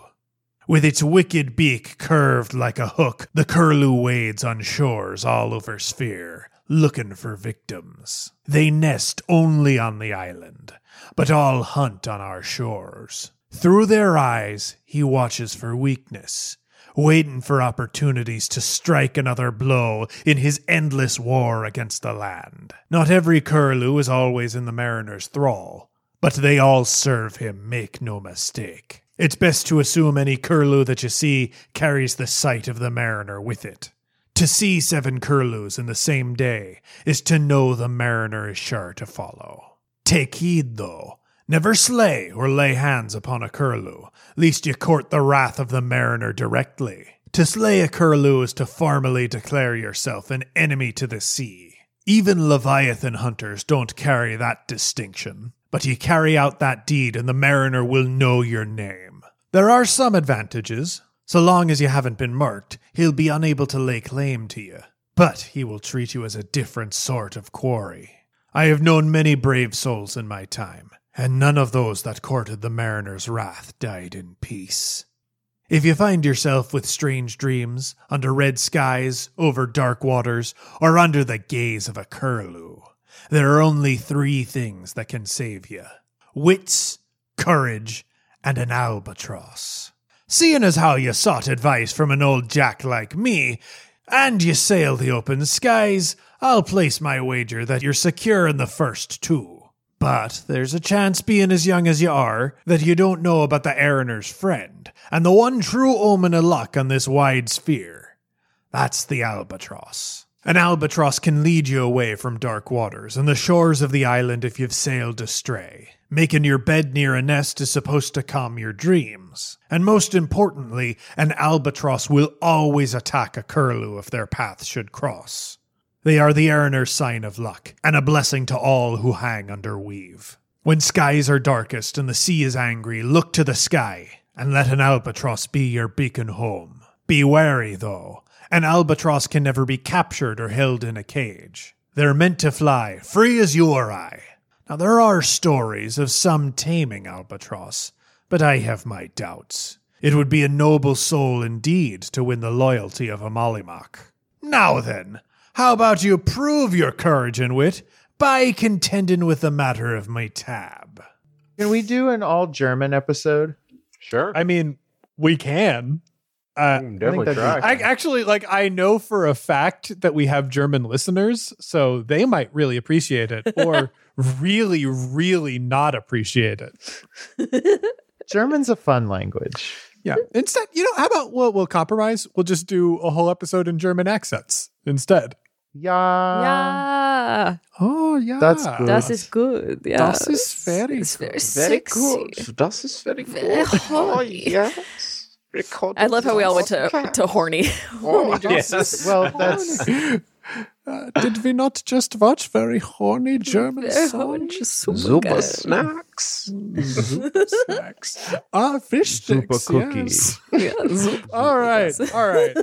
With its wicked beak curved like a hook, the curlew wades on shores all over Sphere, looking for victims. They nest only on the island, but all hunt on our shores. Through their eyes, he watches for weakness, waiting for opportunities to strike another blow in his endless war against the land. Not every curlew is always in the mariner's thrall, but they all serve him, make no mistake. It's best to assume any curlew that you see carries the sight of the mariner with it. To see seven curlews in the same day is to know the mariner is sure to follow. Take heed, though. Never slay or lay hands upon a curlew, lest you court the wrath of the mariner directly. To slay a curlew is to formally declare yourself an enemy to the sea. Even Leviathan hunters don't carry that distinction, but you carry out that deed and the mariner will know your name. There are some advantages. So long as you haven't been marked, he'll be unable to lay claim to you. But he will treat you as a different sort of quarry. I have known many brave souls in my time, and none of those that courted the mariner's wrath died in peace. If you find yourself with strange dreams, under red skies, over dark waters, or under the gaze of a curlew, there are only three things that can save you wits, courage, and an albatross. Seeing as how you sought advice from an old jack like me, and you sail the open skies, I'll place my wager that you're secure in the first two. But there's a chance, being as young as you are, that you don't know about the Eriner's friend, and the one true omen of luck on this wide sphere. That's the albatross. An albatross can lead you away from dark waters and the shores of the island if you've sailed astray. Making your bed near a nest is supposed to calm your dreams. And most importantly, an albatross will always attack a curlew if their path should cross. They are the Eriner's sign of luck, and a blessing to all who hang under weave. When skies are darkest and the sea is angry, look to the sky, and let an albatross be your beacon home. Be wary, though. An albatross can never be captured or held in a cage. They're meant to fly, free as you or I. Now, there are stories of some taming albatross, but I have my doubts. It would be a noble soul indeed to win the loyalty of a mollymawk. Now then, how about you prove your courage and wit by contending with the matter of my tab? Can we do an all German episode? Sure. I mean, we can. Uh, definitely that'd try. I actually like I know for a fact that we have German listeners, so they might really appreciate it or really really not appreciate it. German's a fun language. Yeah. Instead, you know, how about we'll, we'll compromise? We'll just do a whole episode in German accents instead. Yeah. yeah, Oh, yeah. That's good. das ist good. Yeah, Das ist very it's very Very sexy. good. Das ist very Very good. Oh, horny. yes. Record I love how we all went to to horny. Oh, Yes. yes. Well, that's Uh, did we not just watch very horny German songs? super Super geil. snacks. snacks. Ah, fish Super sticks. yes. Yeah, super. All right. All right.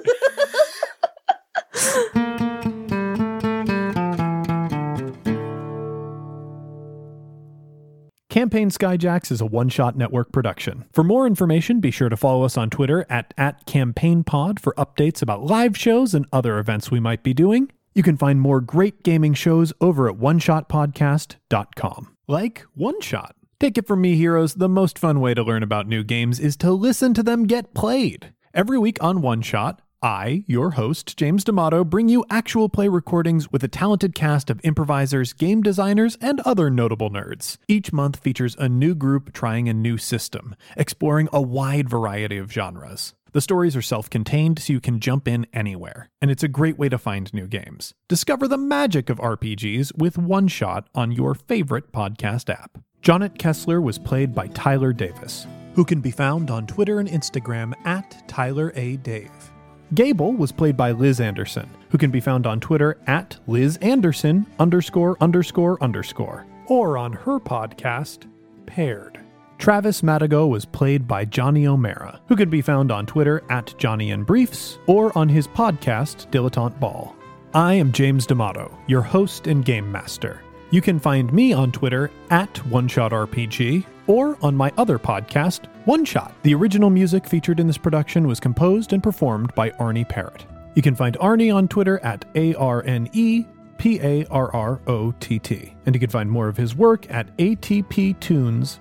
Campaign Skyjacks is a one shot network production. For more information, be sure to follow us on Twitter at, at CampaignPod for updates about live shows and other events we might be doing. You can find more great gaming shows over at oneshotpodcast.com. Like One Shot. Take it from me, heroes, the most fun way to learn about new games is to listen to them get played. Every week on One Shot, I, your host, James D'Amato, bring you actual play recordings with a talented cast of improvisers, game designers, and other notable nerds. Each month features a new group trying a new system, exploring a wide variety of genres. The stories are self contained, so you can jump in anywhere, and it's a great way to find new games. Discover the magic of RPGs with One Shot on your favorite podcast app. Jonet Kessler was played by Tyler Davis, who can be found on Twitter and Instagram at Tyler A. Dave. Gable was played by Liz Anderson, who can be found on Twitter at Liz Anderson underscore underscore underscore, or on her podcast, Paired. Travis Madigo was played by Johnny O'Mara, who can be found on Twitter at Johnny and Briefs, or on his podcast, Dilettante Ball. I am James D'Amato, your host and game master. You can find me on Twitter at OneShotRPG or on my other podcast, One Shot. The original music featured in this production was composed and performed by Arne Parrott. You can find Arne on Twitter at A R N E P A R R O T T. And you can find more of his work at atptunes.com.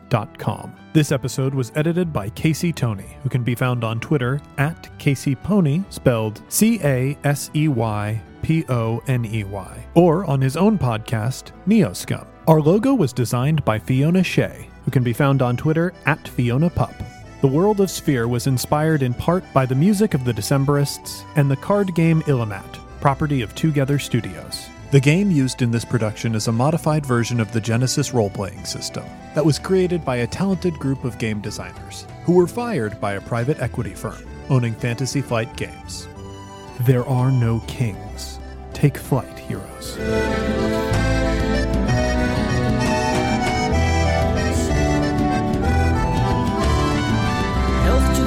This episode was edited by Casey Poney, who can be found on Twitter at Casey Poney, spelled C A S E Y P O N E Y, or on his own podcast, Neoscum. Our logo was designed by Fiona Shea, who can be found on Twitter at Fiona Pup. The world of Sphere was inspired in part by the music of the Decemberists and the card game Illimat, property of Twogether Studios. The game used in this production is a modified version of the Genesys role playing system that was created by a talented group of game designers who were fired by a private equity firm owning Fantasy Flight Games. There are no kings. Take flight, heroes.